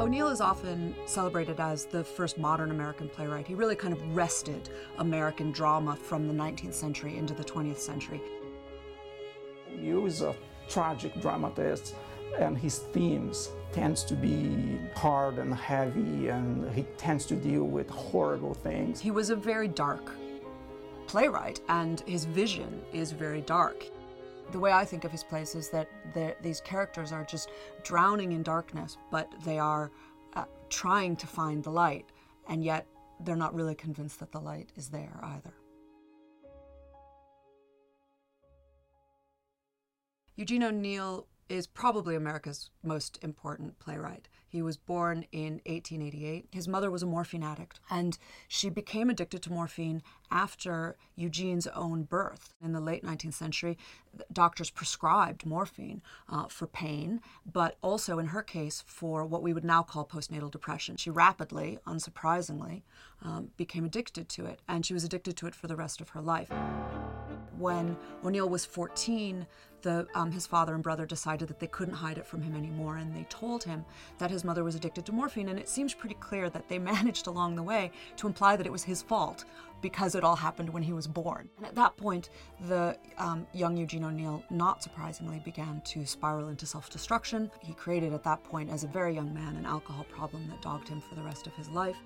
O'Neill is often celebrated as the first modern American playwright. He really kind of wrested American drama from the 19th century into the 20th century. O'Neill is a tragic dramatist, and his themes tends to be hard and heavy, and he tends to deal with horrible things. He was a very dark playwright, and his vision is very dark. The way I think of his plays is that these characters are just drowning in darkness, but they are uh, trying to find the light, and yet they're not really convinced that the light is there either. Eugene O'Neill is probably America's most important playwright. He was born in 1888. His mother was a morphine addict, and she became addicted to morphine after Eugene's own birth. In the late 19th century, doctors prescribed morphine uh, for pain, but also in her case for what we would now call postnatal depression. She rapidly, unsurprisingly, um, became addicted to it, and she was addicted to it for the rest of her life. When O'Neill was 14, the, um, his father and brother decided that they couldn't hide it from him anymore, and they told him that his mother was addicted to morphine. And it seems pretty clear that they managed along the way to imply that it was his fault because it all happened when he was born. And at that point, the um, young Eugene O'Neill, not surprisingly, began to spiral into self destruction. He created, at that point, as a very young man, an alcohol problem that dogged him for the rest of his life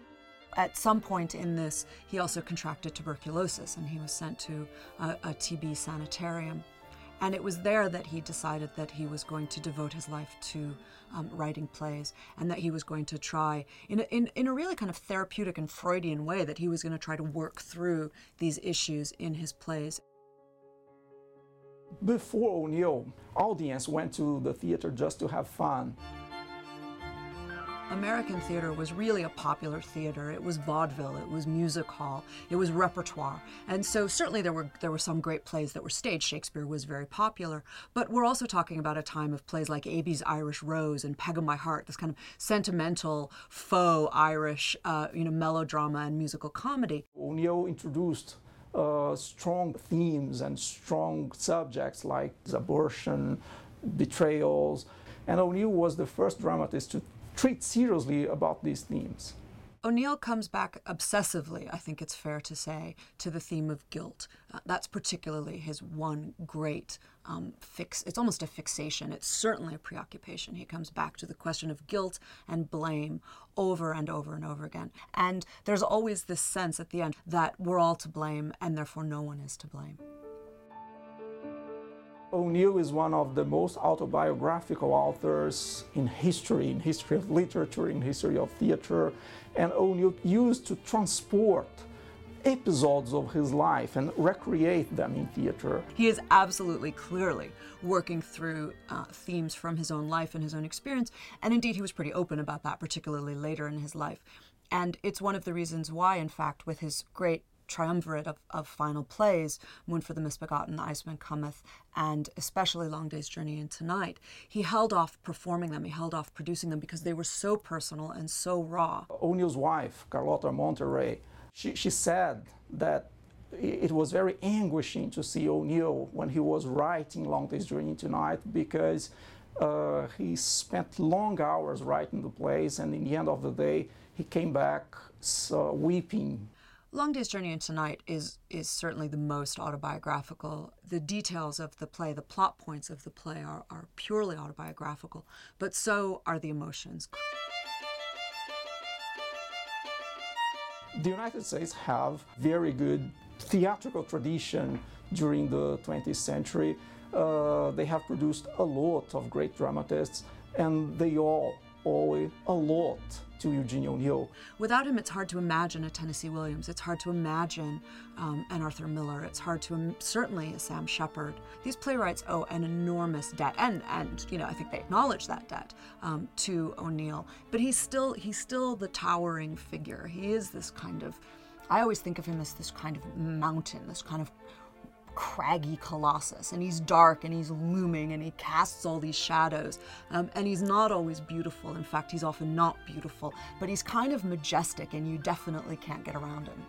at some point in this, he also contracted tuberculosis and he was sent to a, a TB sanitarium. And it was there that he decided that he was going to devote his life to um, writing plays and that he was going to try, in a, in, in a really kind of therapeutic and Freudian way, that he was going to try to work through these issues in his plays. Before O'Neill, audience went to the theater just to have fun. American theater was really a popular theater. It was vaudeville, it was music hall, it was repertoire. And so certainly there were there were some great plays that were staged. Shakespeare was very popular, but we're also talking about a time of plays like Abie's Irish Rose and Peg of My Heart, this kind of sentimental faux Irish, uh, you know, melodrama and musical comedy. O'Neill introduced uh, strong themes and strong subjects like abortion, betrayals, and O'Neill was the first dramatist to treat seriously about these themes. O'Neill comes back obsessively, I think it's fair to say, to the theme of guilt. Uh, that's particularly his one great um, fix. It's almost a fixation. It's certainly a preoccupation. He comes back to the question of guilt and blame over and over and over again. And there's always this sense at the end that we're all to blame and therefore no one is to blame. O'Neill is one of the most autobiographical authors in history, in history of literature, in history of theater, and O'Neill used to transport episodes of his life and recreate them in theater. He is absolutely clearly working through uh, themes from his own life and his own experience, and indeed he was pretty open about that, particularly later in his life. And it's one of the reasons why, in fact, with his great triumvirate of, of final plays, Moon for the Misbegotten, The Iceman Cometh, and especially Long Day's Journey into Night, he held off performing them, he held off producing them because they were so personal and so raw. O'Neill's wife, Carlotta Monterey, she, she said that it was very anguishing to see O'Neill when he was writing Long Day's Journey into Night because uh, he spent long hours writing the plays, and in the end of the day, he came back so, weeping Long Day's Journey into Night is is certainly the most autobiographical. The details of the play, the plot points of the play are, are purely autobiographical, but so are the emotions. The United States have very good theatrical tradition during the 20th century. Uh, they have produced a lot of great dramatists, and they all owe a lot to Eugene O'Neill. Without him, it's hard to imagine a Tennessee Williams. It's hard to imagine um, an Arthur Miller. It's hard to um, certainly a Sam Shepard. These playwrights owe an enormous debt, and and you know I think they acknowledge that debt um, to O'Neill. But he's still he's still the towering figure. He is this kind of. I always think of him as this kind of mountain, this kind of craggy colossus, and he's dark and he's looming and he casts all these shadows. Um, and he's not always beautiful. In fact, he's often not beautiful, but he's kind of majestic, and you definitely can't get around him.